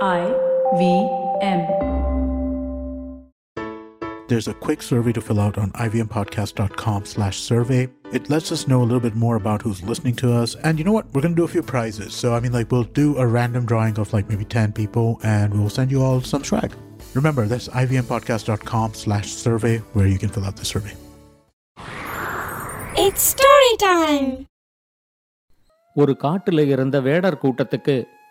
I V M. There's a quick survey to fill out on ivmpodcast.com slash survey. It lets us know a little bit more about who's listening to us. And you know what? We're going to do a few prizes. So, I mean, like, we'll do a random drawing of like maybe 10 people and we'll send you all some swag. Remember, that's ivmpodcast.com slash survey where you can fill out the survey. It's story time. ஒரு காட்டுல இருந்த வேடர் கூட்டத்துக்கு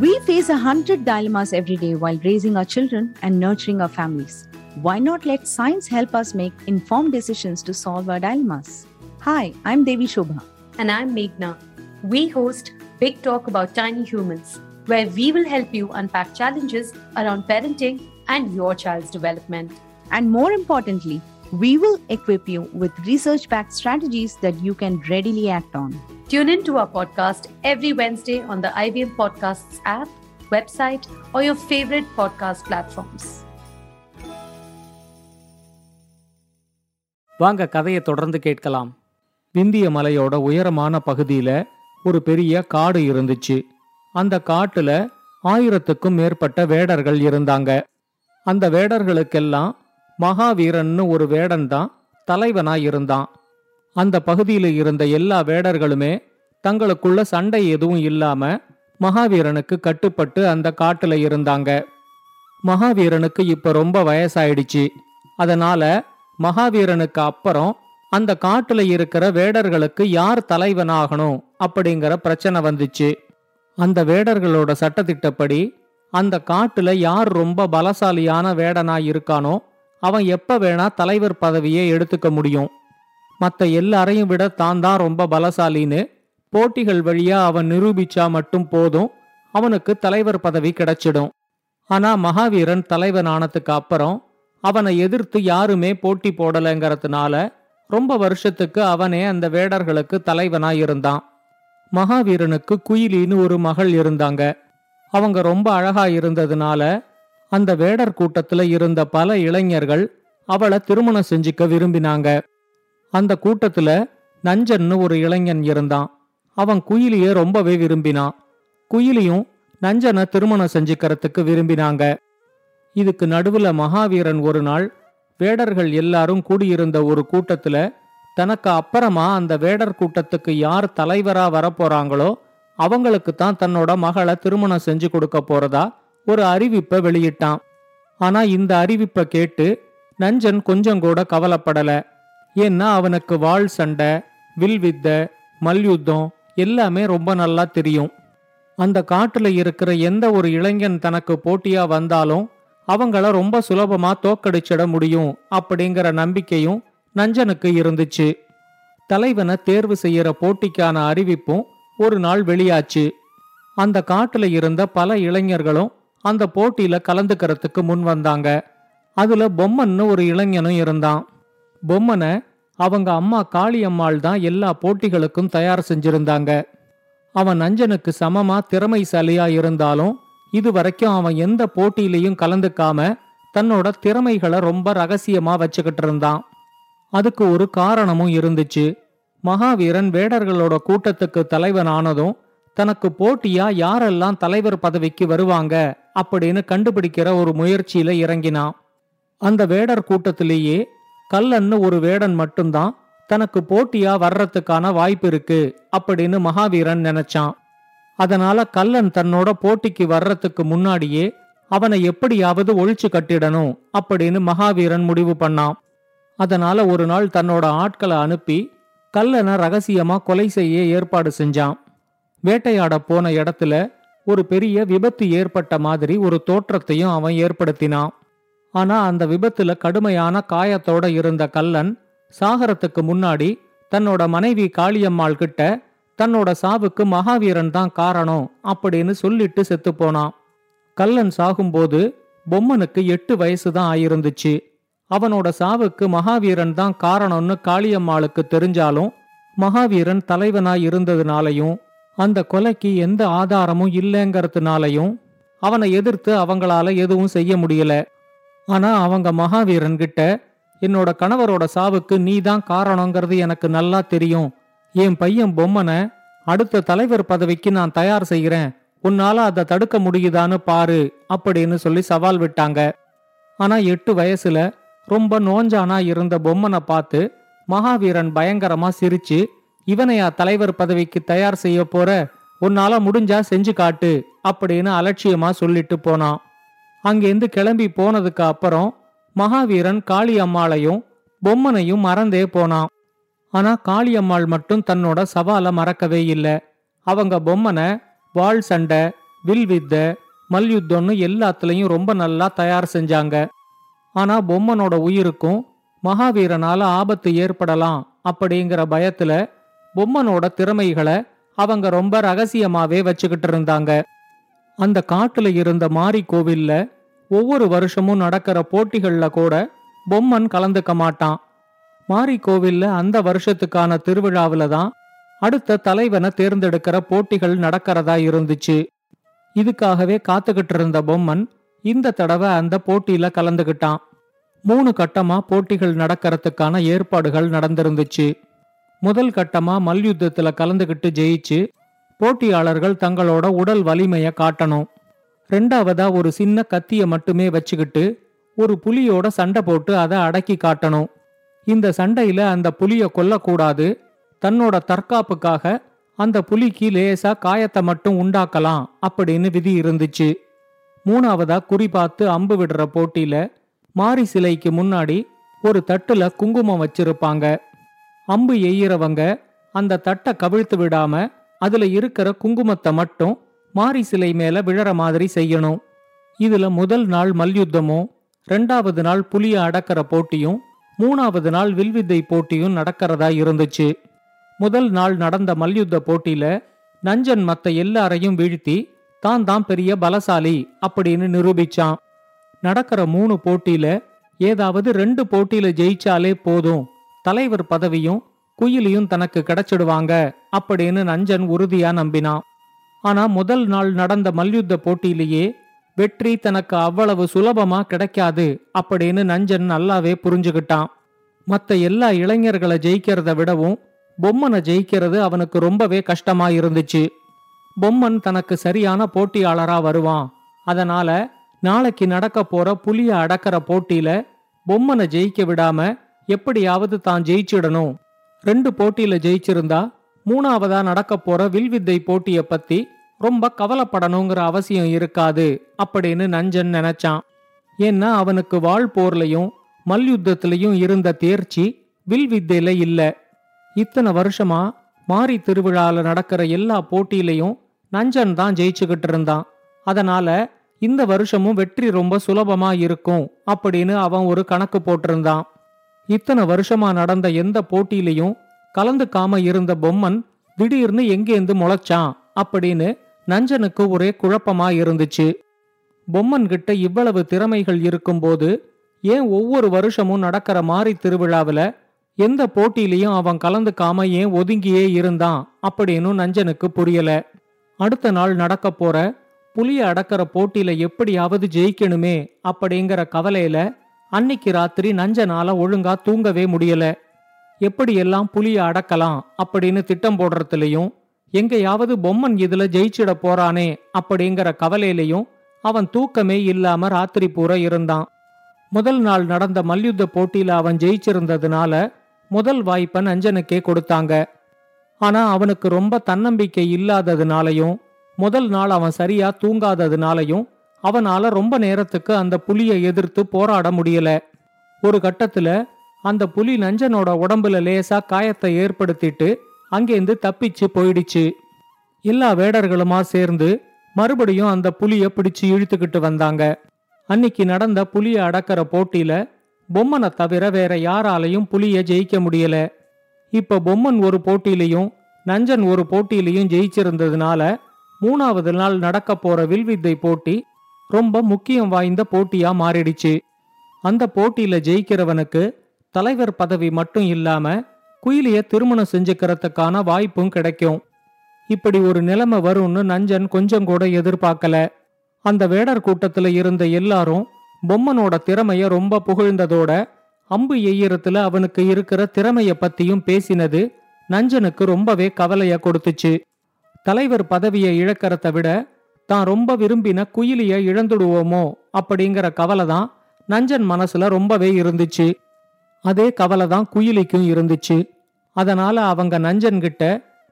We face a hundred dilemmas every day while raising our children and nurturing our families. Why not let science help us make informed decisions to solve our dilemmas? Hi, I'm Devi Shobha. And I'm Meghna. We host Big Talk About Tiny Humans, where we will help you unpack challenges around parenting and your child's development. And more importantly, we will equip you with research backed strategies that you can readily act on. Tune in to our podcast every Wednesday on the IBM Podcasts app, website, or your favorite podcast platforms. வாங்க கதையை தொடர்ந்து கேட்கலாம். விந்திய மலையோட உயரமான பகுதியில ஒரு பெரிய காடு இருந்துச்சு. அந்த காட்டுல ஆயிரத்துக்கும் மேற்பட்ட வேடர்கள் இருந்தாங்க. அந்த வேடர்களுக்கெல்லாம் மகாவீரன்னு ஒரு வேடன் தான் தலைவனா இருந்தான் அந்த பகுதியில் இருந்த எல்லா வேடர்களுமே தங்களுக்குள்ள சண்டை எதுவும் இல்லாம மகாவீரனுக்கு கட்டுப்பட்டு அந்த காட்டுல இருந்தாங்க. மகாவீரனுக்கு இப்ப ரொம்ப வயசாயிடுச்சு. அதனால மகாவீரனுக்கு அப்புறம் அந்த காட்டுல இருக்கிற வேடர்களுக்கு யார் தலைவனாகணும் அப்படிங்கிற பிரச்சனை வந்துச்சு. அந்த வேடர்களோட சட்டத்திட்டப்படி அந்த காட்டுல யார் ரொம்ப பலசாலியான வேடனா இருக்கானோ அவன் எப்ப வேணா தலைவர் பதவியை எடுத்துக்க முடியும். மற்ற எல்லாரையும் விட தான் தான் ரொம்ப பலசாலின்னு. போட்டிகள் வழியா அவன் நிரூபிச்சா மட்டும் போதும். அவனுக்கு தலைவர் பதவி கிடைச்சிடும். ஆனா மகாவீரன் தலைவன் ஆனதுக்கு அப்புறம் அவனை எதிர்த்து யாருமே போட்டி போடலைங்கிறதுனால ரொம்ப வருஷத்துக்கு அவனே அந்த வேடர்களுக்கு தலைவனா இருந்தான். மகாவீரனுக்கு குயிலின்னு ஒரு மகள் இருந்தாங்க. அவங்க ரொம்ப அழகா இருந்ததுனால அந்த வேடர் கூட்டத்துல இருந்த பல இளைஞர்கள் அவளை திருமணம் செஞ்சுக்க விரும்பினாங்க. அந்த கூட்டத்துல நஞ்சன்னு ஒரு இளைஞன் இருந்தான். அவன் குயிலிய ரொம்பவே விரும்பினான். குயிலியும் நஞ்சனை திருமணம் செஞ்சுக்கிறதுக்கு விரும்பினாங்க. இதுக்கு நடுவுல மகாவீரன் ஒரு நாள் வேடர்கள் எல்லாரும் கூடியிருந்த ஒரு கூட்டத்துல தனக்கு அப்புறமா அந்த வேடர் கூட்டத்துக்கு யார் தலைவரா வரப்போறாங்களோ அவங்களுக்கு தான் தன்னோட மகளை திருமணம் செஞ்சு கொடுக்க போறதா ஒரு அறிவிப்பை வெளியிட்டான். ஆனா இந்த அறிவிப்பை கேட்டு நஞ்சன் கொஞ்சம் கூட கவலைப்படல. ஏன்னா அவனுக்கு வாள் சண்டை வில்வித்த மல்யுத்தம் எல்லாமே ரொம்ப நல்லா தெரியும். அந்த காட்டுல இருக்கிற எந்த ஒரு இளைஞன் தனக்கு போட்டியா வந்தாலும் அவங்கள ரொம்ப சுலபமா தோக்கடிச்சிட முடியும் அப்படிங்கிற நம்பிக்கையும் நஞ்சனுக்கு இருந்துச்சு. தலைவனை தேர்வு செய்யற போட்டிக்கான அறிவிப்பும் ஒரு நாள் வெளியாச்சு. அந்த காட்டுல இருந்த பல இளைஞர்களும் அந்த போட்டியில கலந்துக்கிறதுக்கு முன் வந்தாங்க. அதுல பொம்மன்னு ஒரு இளைஞனும் இருந்தான். பொம்மனை அவங்க அம்மா காளியம்மாள் தான் எல்லா போட்டிகளுக்கும் தயார் செஞ்சிருந்தாங்க. அவன் நஞ்சனுக்கு சமமா திறமைசாலியா இருந்தாலும் இது வரைக்கும் அவன் எந்த போட்டியிலையும் கலந்துக்காம தன்னோட திறமைகளை ரொம்ப ரகசியமா வச்சுக்கிட்டு இருந்தான். அதுக்கு ஒரு காரணமும் இருந்துச்சு. மகாவீரன் வேடர்களோட கூட்டத்துக்கு தலைவன் ஆனதும் தனக்கு போட்டியா யாரெல்லாம் தலைவர் பதவிக்கு வருவாங்க அப்படின்னு கண்டுபிடிக்கிற ஒரு முயற்சியில இறங்கினான். அந்த வேடர் கூட்டத்திலேயே கல்லன்னு ஒரு வேடன் மட்டும்தான் தனக்கு போட்டியா வர்றதுக்கான வாய்ப்பு இருக்கு அப்படின்னு மகாவீரன் நினைச்சான். அதனால கல்லன் தன்னோட போட்டிக்கு வர்றதுக்கு முன்னாடியே அவனை எப்படியாவது ஒழிச்சு கட்டிடணும் அப்படின்னு மகாவீரன் முடிவு பண்ணான். அதனால ஒரு நாள் தன்னோட ஆட்களை அனுப்பி கல்லனை ரகசியமா கொலை செய்ய ஏற்பாடு செஞ்சான். வேட்டையாட போன இடத்துல ஒரு பெரிய விபத்து ஏற்பட்ட மாதிரி ஒரு தோற்றத்தையும் அவன் ஏற்படுத்தினான். ஆனா அந்த விபத்துல கடுமையான காயத்தோட இருந்த கல்லன் சாகரத்துக்கு முன்னாடி தன்னோட மனைவி காளியம்மாள் கிட்ட தன்னோட சாவுக்கு மகாவீரன் தான் காரணம் அப்படின்னு சொல்லிட்டு செத்து போனான். கல்லன் சாகும்போது பொம்மனுக்கு எட்டு வயசு தான் ஆயிருந்துச்சு. அவனோட சாவுக்கு மகாவீரன் தான் காரணம்னு காளியம்மாளுக்கு தெரிஞ்சாலும் மகாவீரன் தலைவனாய் இருந்ததுனாலையும் அந்த கொலைக்கு எந்த ஆதாரமும் இல்லைங்கிறதுனாலையும் அவனை எதிர்த்து அவங்களால எதுவும் செய்ய முடியல. ஆனா அவங்க மகாவீரன் கிட்ட என்னோட கணவரோட சாவுக்கு நீ தான் காரணங்கிறது எனக்கு நல்லா தெரியும். என் பையன் பொம்மனை அடுத்த தலைவர் பதவிக்கு நான் தயார் செய்கிறேன். உன்னால அதை தடுக்க முடியுதான்னு பாரு அப்படின்னு சொல்லி சவால் விட்டாங்க. ஆனா எட்டு வயசுல ரொம்ப நோஞ்சானா இருந்த பொம்மனை பார்த்து மகாவீரன் பயங்கரமா சிரிச்சு இவனையா தலைவர் பதவிக்கு தயார் செய்ய போற? உன்னால முடிஞ்சா செஞ்சு காட்டு அப்படின்னு அலட்சியமா சொல்லிட்டு போனான். அங்கேருந்து கிளம்பி போனதுக்கு அப்புறம் மகாவீரன் காளியம்மாளையும் பொம்மனையும் மறந்தே போனான். ஆனா காளியம்மாள் மட்டும் தன்னோட சவாலை மறக்கவே இல்லை. அவங்க பொம்மனை வாள் சண்டை வில் வித்தை மல்யுத்தம்னு எல்லாத்துலயும் ரொம்ப நல்லா தயார் செஞ்சாங்க. ஆனா பொம்மனோட உயிருக்கும் மகாவீரனால ஆபத்து ஏற்படலாம் அப்படிங்கிற பயத்துல பொம்மனோட திறமைகளை அவங்க ரொம்ப ரகசியமாவே வச்சுக்கிட்டு இருந்தாங்க. அந்த காட்டுல இருந்த மாரி கோவில்ல ஒவ்வொரு வருஷமும் நடக்கிற போட்டிகள்ல கூட பொம்மன் கலந்துக்க மாட்டான். மாரி கோவில்ல அந்த வருஷத்துக்கான திருவிழாவில தான் அடுத்த தலைவனை தேர்ந்தெடுக்கிற போட்டிகள் நடக்கிறதா இருந்துச்சு. இதுக்காகவே காத்துக்கிட்டு இருந்த பொம்மன் இந்த தடவை அந்த போட்டியில கலந்துகிட்டான் மூணு கட்டமா போட்டிகள் நடக்கிறதுக்கான ஏற்பாடுகள் நடந்திருந்துச்சு. முதல் கட்டமா மல்யுத்தத்துல கலந்துகிட்டு ஜெயிச்சு போட்டியாளர்கள் தங்களோட உடல் வலிமைய காட்டணும். ரெண்டாவதா ஒரு சின்ன கத்திய மட்டுமே வச்சுக்கிட்டு ஒரு புலியோட சண்டை போட்டு அதை அடக்கி காட்டணும். இந்த சண்டையில அந்த புலிய கொல்லக்கூடாது. தன்னோட தற்காப்புக்காக அந்த புலிக்கு லேசா காயத்தை மட்டும் உண்டாக்கலாம் அப்படின்னு விதி இருந்துச்சு. மூணாவதா குறிபார்த்து அம்பு விடுற போட்டியில மாரி சிலைக்கு முன்னாடி ஒரு தட்டுல குங்குமம் வச்சிருப்பாங்க. அம்பு எய்யிறவங்க அந்த தட்டை கவிழ்த்து விடாம அதுல இருக்கிற குங்குமத்தை மட்டும் மாரி சிலை மேல விழற மாதிரி செய்யணும். இதுல முதல் நாள் மல்யுத்தமும் ரெண்டாவது நாள் புலிய அடக்கிற போட்டியும் மூணாவது நாள் வில்வித்தை போட்டியும் நடக்கிறதா இருந்துச்சு. முதல் நாள் நடந்த மல்யுத்த போட்டியில நஞ்சன் மத்த எல்லாரையும் வீழ்த்தி தான் தான் பெரிய பலசாலி அப்படின்னு நிரூபிச்சான். நடக்கிற மூணு போட்டியில ஏதாவது ரெண்டு போட்டியில ஜெயிச்சாலே போதும். தலைவர் பதவியும் குயிலியும் தனக்கு கிடைச்சிடுவாங்க அப்படின்னு நஞ்சன் உறுதியா நம்பினான். ஆனா முதல் நாள் நடந்த மல்யுத்த போட்டியிலேயே வெற்றி தனக்கு அவ்வளவு சுலபமா கிடைக்காது அப்படின்னு நஞ்சன் நல்லாவே புரிஞ்சுகிட்டான். மற்ற எல்லா இளைஞர்களை ஜெயிக்கிறத விடவும் பொம்மனை ஜெயிக்கிறது அவனுக்கு ரொம்பவே கஷ்டமா இருந்துச்சு. பொம்மன் தனக்கு சரியான போட்டியாளரா வருவான். அதனால நாளைக்கு நடக்க போற புலிய அடக்கிற போட்டியில பொம்மனை ஜெயிக்க விடாம எப்படியாவது தான் ஜெயிச்சிடணும். ரெண்டு போட்டியில ஜெயிச்சிருந்தா மூணாவதா நடக்க போற வில்வித்தை போட்டிய பத்தி ரொம்ப கவலைப்படணுங்கிற அவசியம் இருக்காது அப்படின்னு நஞ்சன் நினைச்சான். ஏன்னா அவனுக்கு வாழ் போர்லையும் மல்யுத்தத்திலையும் இருந்த தேர்ச்சி வில்வித்தையில இல்ல. இத்தனை வருஷமா மாரி திருவிழால நடக்கிற எல்லா போட்டியிலையும் நஞ்சன் தான் ஜெயிச்சுக்கிட்டு இருந்தான். அதனால இந்த வருஷமும் வெற்றி ரொம்ப சுலபமா இருக்கும் அப்படின்னு அவன் ஒரு கணக்கு போட்டிருந்தான். இத்தனை வருஷமா நடந்த எந்த போட்டியிலையும் கலந்துக்காம இருந்த பொம்மன் திடீர்னு எங்கேந்து முளைச்சான் அப்படின்னு நஞ்சனுக்கு ஒரே குழப்பமா இருந்துச்சு. பொம்மன் கிட்ட இவ்வளவு திறமைகள் இருக்கும்போது ஏன் ஒவ்வொரு வருஷமும் நடக்கிற மாறி திருவிழாவில் எந்த போட்டியிலையும் அவன் கலந்துக்காம ஏன் ஒதுங்கியே இருந்தான் அப்படின்னு நஞ்சனுக்கு புரியல. அடுத்த நாள் நடக்க போற புலிய அடக்கிற போட்டியில எப்படியாவது ஜெயிக்கணுமே அப்படிங்கிற கவலையில அன்னைக்கு ராத்திரி நஞ்சனால ஒழுங்கா தூங்கவே முடியல. எப்படியெல்லாம் புலிய அடக்கலாம் அப்படின்னு திட்டம் போடுறதுலயும் எங்கேயாவது பொம்மன் இதுல ஜெயிச்சிட போறானே அப்படிங்கிற கவலையிலையும் அவன் தூக்கமே இல்லாம ராத்திரி பூரா இருந்தான். முதல் நாள் நடந்த மல்யுத்த போட்டியில அவன் ஜெயிச்சிருந்ததுனால முதல் வாய்ப்பை நஞ்சனுக்கே கொடுத்தாங்க. ஆனா அவனுக்கு ரொம்ப தன்னம்பிக்கை இல்லாததுனாலையும் முதல் நாள் அவன் சரியா தூங்காததுனாலையும் அவனால ரொம்ப நேரத்துக்கு அந்த புலியை எதிர்த்து போராட முடியல. ஒரு கட்டத்துல அந்த புலி நஞ்சனோட உடம்புல லேசா காயத்தை ஏற்படுத்திட்டு அங்கேருந்து தப்பிச்சு போயிடுச்சு. எல்லா வேடர்களுமா சேர்ந்து மறுபடியும் அந்த புலிய பிடிச்சு இழுத்துக்கிட்டு வந்தாங்க. அன்னிக்கு நடந்த புலிய அடக்கிற போட்டியில பொம்மனை தவிர வேற யாராலையும் புலிய ஜெயிக்க முடியல. இப்ப பொம்மன் ஒரு போட்டியிலையும் நஞ்சன் ஒரு போட்டியிலையும் ஜெயிச்சிருந்ததுனால மூணாவது நாள் நடக்க போற வில்வித்தை போட்டி ரொம்ப முக்கியம் வாய்ந்த போட்டியா மாறிடுச்சு. அந்த போட்டியில ஜெயிக்கிறவனுக்கு தலைவர் பதவி மட்டும் இல்லாம குயிலிய திருமணம் செஞ்சுக்கிறதுக்கான வாய்ப்பும் கிடைக்கும். இப்படி ஒரு நிலைமை வரும்னு நஞ்சன் கொஞ்சம் கூட எதிர்பார்க்கல. அந்த வேடர் கூட்டத்துல இருந்த எல்லாரும் பொம்மனோட திறமைய ரொம்ப புகழ்ந்ததோட அம்பு எய்யறத்துல அவனுக்கு இருக்கிற திறமைய பத்தியும் பேசினது நஞ்சனுக்கு ரொம்பவே கவலைய கொடுத்துச்சு. தலைவர் பதவியை இழக்கிறத விட தான் ரொம்ப விரும்பின குயிலிய இழந்துடுவோமோ அப்படிங்கிற கவலை தான் நஞ்சன் மனசுல ரொம்பவே இருந்துச்சு. அதே கவலை தான் குயிலிக்கும் இருந்துச்சு. அதனால அவங்க நஞ்சன்கிட்ட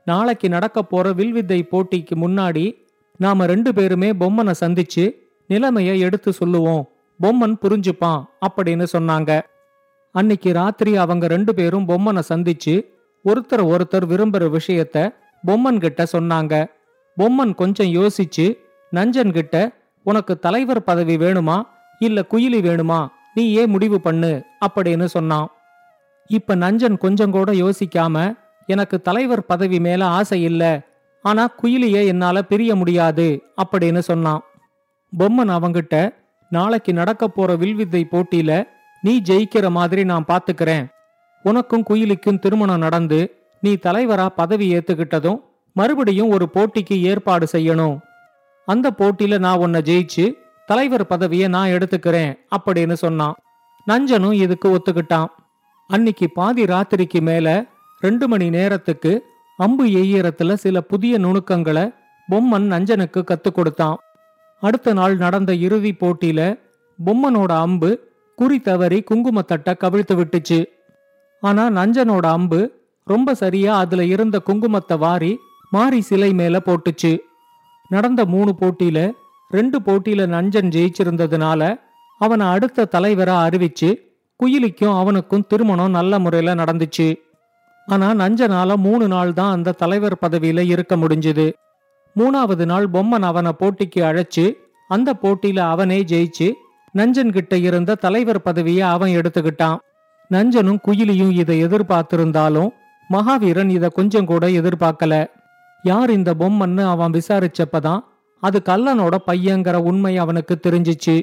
நாளைக்கு நடக்க போற வில்வித்தை போட்டிக்கு முன்னாடி நாம ரெண்டு பேருமே பொம்மனை சந்திச்சு நிலைமைய எடுத்து சொல்லுவோம். பொம்மன் புரிஞ்சுப்பான் அப்படின்னு சொன்னாங்க. அன்னைக்கு ராத்திரி அவங்க ரெண்டு பேரும் பொம்மனை சந்திச்சு ஒருத்தர் ஒருத்தர் விரும்புற விஷயத்த பொம்மன் கிட்ட சொன்னாங்க. பொம்மன் கொஞ்சம் யோசிச்சு நஞ்சன் கிட்ட உனக்கு தலைவர் பதவி வேணுமா? இல்ல குயிலி வேணுமா? நீ ஏன் முடிவு பண்ணு? அப்படின்னு சொன்னான். இப்ப நஞ்சன் கொஞ்சம் கூட யோசிக்காம எனக்கு தலைவர் பதவி மேல ஆசை இல்ல. ஆனா குயிலிய என்னால பிரிய முடியாது. அப்படின்னு சொன்னான். பொம்மன் அவங்கிட்ட நாளைக்கு நடக்க போற வில்வித்தை போட்டியில நீ ஜெயிக்கிற மாதிரி நான் பாத்துக்கிறேன். உனக்கும் குயிலிக்கும் திருமணம் நடந்து நீ தலைவரா பதவி ஏத்துக்கிட்டதும் மறுபடியும் ஒரு போட்டிக்கு ஏற்பாடு செய்யணும். அந்த போட்டியில நான் உன்னை ஜெயிச்சு தலைவர் பதவியை நான் எடுத்துக்கிறேன் அப்படின்னு சொன்னான். நஞ்சனும் இதுக்கு ஒத்துக்கிட்டான். அன்னிக்கு பாதி ராத்திரிக்கு மேல ரெண்டு மணி நேரத்துக்கு அம்பு எய்யறத்துல சில புதிய நுணுக்கங்களை பொம்மன் நஞ்சனுக்கு கத்துக் கொடுத்தான். அடுத்த நாள் நடந்த இறுதி போட்டியில பொம்மனோட அம்பு குறி தவறி குங்குமத்தட்டை கவிழ்த்து விட்டுச்சு. ஆனா நஞ்சனோட அம்பு ரொம்ப சரியா அதுல இருந்த குங்குமத்தை வாரி மாறி சிலை மேல போட்டுச்சு. நடந்த மூணு போட்டியில ரெண்டு போட்டியில நஞ்சன் ஜெயிச்சிருந்ததுனால அவனை அடுத்த தலைவரா அறிவிச்சு குயிலிக்கும் அவனுக்கும் திருமணம் நல்ல முறையில நடந்துச்சு. ஆனா நஞ்சனால மூணு நாள் தான் அந்த தலைவர் பதவியில இருக்க முடிஞ்சது. மூணாவது நாள் பொம்மன் அவனை போட்டிக்கு அழைச்சு அந்த போட்டியில அவனே ஜெயிச்சு நஞ்சன் கிட்ட இருந்த தலைவர் பதவியை அவன் எடுத்துக்கிட்டான். நஞ்சனும் குயிலியும் இதை எதிர்பார்த்திருந்தாலும் மகாவீரன் இதை கொஞ்சம் கூட எதிர்பார்க்கல. யார் இந்த பொம்மன்னு அவன் விசாரிச்சப்பதான் அது கல்லனோட பையங்கிற உண்மை அவனுக்கு தெரிஞ்சிச்சு.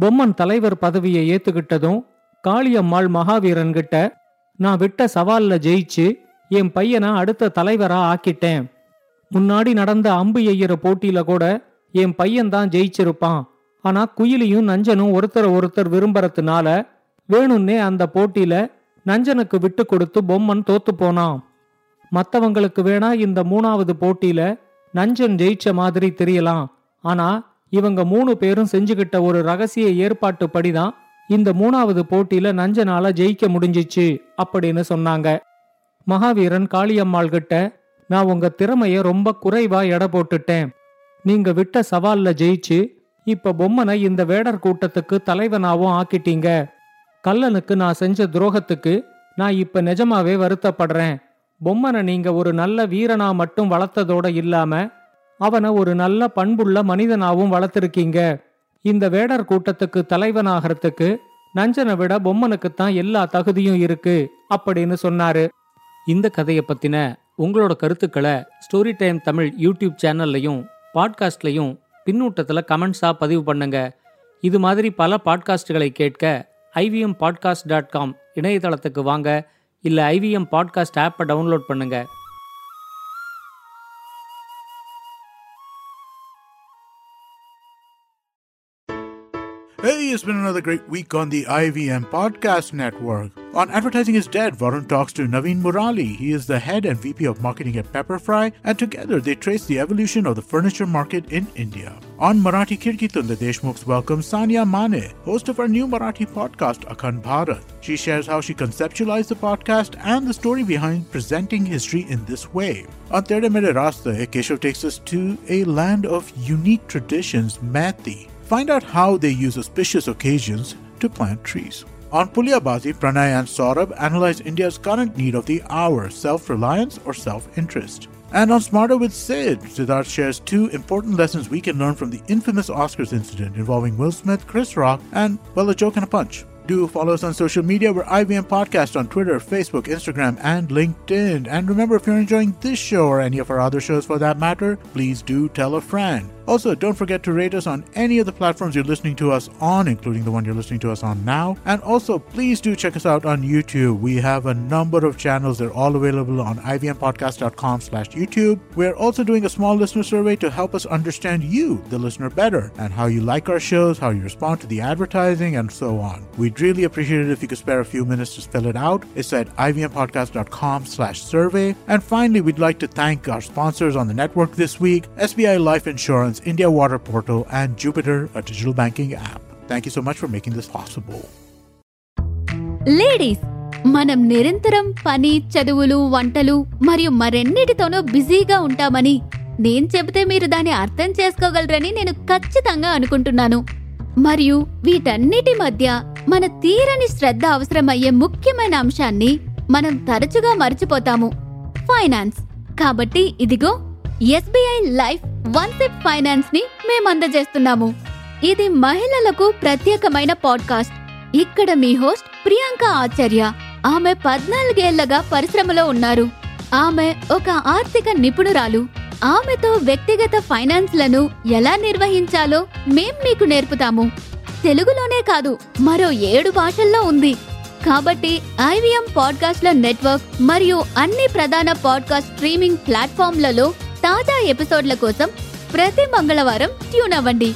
பொம்மன் தலைவர் பதவியை ஏத்துக்கிட்டதும் காளியம்மாள் மகாவீரன் கிட்ட நான் விட்ட சவால்ல ஜெயிச்சு என் பையனை அடுத்த தலைவரா ஆக்கிட்டேன். முன்னாடி நடந்த அம்பு எய்யற போட்டியில கூட என் பையன்தான் ஜெயிச்சிருப்பான். ஆனா குயிலியும் நஞ்சனும் ஒருத்தர் ஒருத்தர் விரும்புறதுனால வேணும்னே அந்த போட்டியில நஞ்சனுக்கு விட்டு கொடுத்து பொம்மன் தோத்து போனான். மத்தவங்களுக்கு வேணா இந்த மூணாவது போட்டியில நஞ்சன் ஜெயிச்ச மாதிரி தெரியலாம். ஆனா இவங்க மூணு பேரும் செஞ்சுகிட்ட ஒரு ரகசிய ஏற்பாட்டு படிதான் இந்த மூணாவது போட்டியில நஞ்சனால ஜெயிக்க முடிஞ்சிச்சு அப்படின்னு சொன்னாங்க. மகாவீரன் காளியம்மாள் கிட்ட நான் உங்க திறமைய ரொம்ப குறைவா எடை போட்டுட்டேன். நீங்க விட்ட சவால்ல ஜெயிச்சு இப்ப பொம்மனை இந்த வேடர் கூட்டத்துக்கு தலைவனாவும் ஆக்கிட்டீங்க. கல்லனுக்கு நான் செஞ்ச துரோகத்துக்கு நான் இப்ப நிஜமாவே வருத்தப்படுறேன். பொம்மனை நீங்க ஒரு நல்ல வீரனா மட்டும் வளர்த்ததோட இல்லாம அவனை ஒரு நல்ல பண்புள்ள மனிதனாவும் வளர்த்திருக்கீங்க. இந்த வேடர் கூட்டத்துக்கு தலைவனாகிறதுக்கு நஞ்சனை விட பொம்மனுக்குத்தான் எல்லா தகுதியும் இருக்கு அப்படின்னு சொன்னாரு. இந்த கதையை பத்தின உங்களோட கருத்துக்களை ஸ்டோரி டைம் தமிழ் யூடியூப் சேனல்லையும் பாட்காஸ்ட்லையும் பின்னூட்டத்தில் கமெண்ட்ஸாக பதிவு பண்ணுங்க. இது மாதிரி பல பாட்காஸ்டுகளை கேட்க ஐவிஎம் பாட்காஸ்ட் டாட் காம் இணையதளத்துக்கு வாங்க. இல்ல ஐவிஎம் பாட்காஸ்ட் ஆப்பை டவுன்லோட் பண்ணுங்க Hey, it's been another great week on the IVM Podcast Network. On Advertising is Dead, Varun talks to Naveen Murali. He is the head and VP of marketing at Pepperfry, and together they trace the evolution of the furniture market in India. On Marathi Kirkitun, the Deshmukhs welcome Sanya Mane, host of our new Marathi podcast, Akhand Bharat. She shares how she conceptualized the podcast and the story behind presenting history in this way. On Tere Mere Rasta, Keshav takes us to a land of unique traditions, Mathi. Find out how they use auspicious occasions to plant trees. On Pulyabazi, Pranay and Saurabh analyze India's current need of the hour self reliance or self interest. And on Smarter with Sid, Siddharth shares two important lessons we can learn from the infamous Oscars incident involving Will Smith, Chris Rock, and, well, a joke and a punch. Do follow us on social media. We're IVM Podcast on Twitter, Facebook, Instagram, and LinkedIn. And remember, if you're enjoying this show or any of our other shows for that matter, please do tell a friend. Also, don't forget to rate us on any of the platforms you're listening to us on, including the one you're listening to us on now. And also, please do check us out on YouTube. We have a number of channels. They're all available on ivmpodcast.com slash YouTube. We're also doing a small listener survey to help us understand you, the listener, better and how you like our shows, how you respond to the advertising, and so on. We'd really appreciate it if you could spare a few minutes to fill it out. It's at ivmpodcast.com slash survey. And finally, we'd like to thank our sponsors on the network this week, SBI Life Insurance, India Water Portal, and Jupiter, a digital banking app. Thank you so much for making this possible. Ladies మనం నిరంతరం పని చదువులు వంటలు మరియు మరెన్నిటితోనూ బిజీగా ఉంటామని నేను చెబితే మీరు దాన్ని అర్థం చేసుకోగలరని నేను ఖచ్చితంగా అనుకుంటున్నాను మరియు వీటన్నిటి మధ్య మన తీరని శ్రద్ధ అవసరమయ్యే ముఖ్యమైన అంశాన్ని మనం తరచుగా మర్చిపోతాము ఫైనాన్స్ కాబట్టి ఇదిగో ఎస్బీఐ లైఫ్ వన్ సెప్ ఫైనాన్స్ని మేము అందజేస్తున్నాము ఇది మహిళలకు ప్రత్యేకమైన పాడ్కాస్ట్. ఇక్కడ మీ హోస్ట్ ప్రియాంక ఆచార్య. ఆమె పద్నాలుగేళ్ళగా పరిశ్రమలో ఉన్నారు. ఆమె ఒక ఆర్థిక నిపుణురాలు. ఆమెతో వ్యక్తిగత ఫైనాన్స్లను ఎలా నిర్వహించాలో మేం మీకు నేర్పుతాము. తెలుగులోనే కాదు మరో ఏడు భాషల్లో ఉంది. కాబట్టి ఐవీఎం పాడ్కాస్ట్ల నెట్వర్క్ మరియు అన్ని ప్రధాన పాడ్కాస్ట్ స్ట్రీమింగ్ ప్లాట్ఫామ్లలో తాజా ఎపిసోడ్ల కోసం ప్రతి మంగళవారం ట్యూన్ అవ్వండి.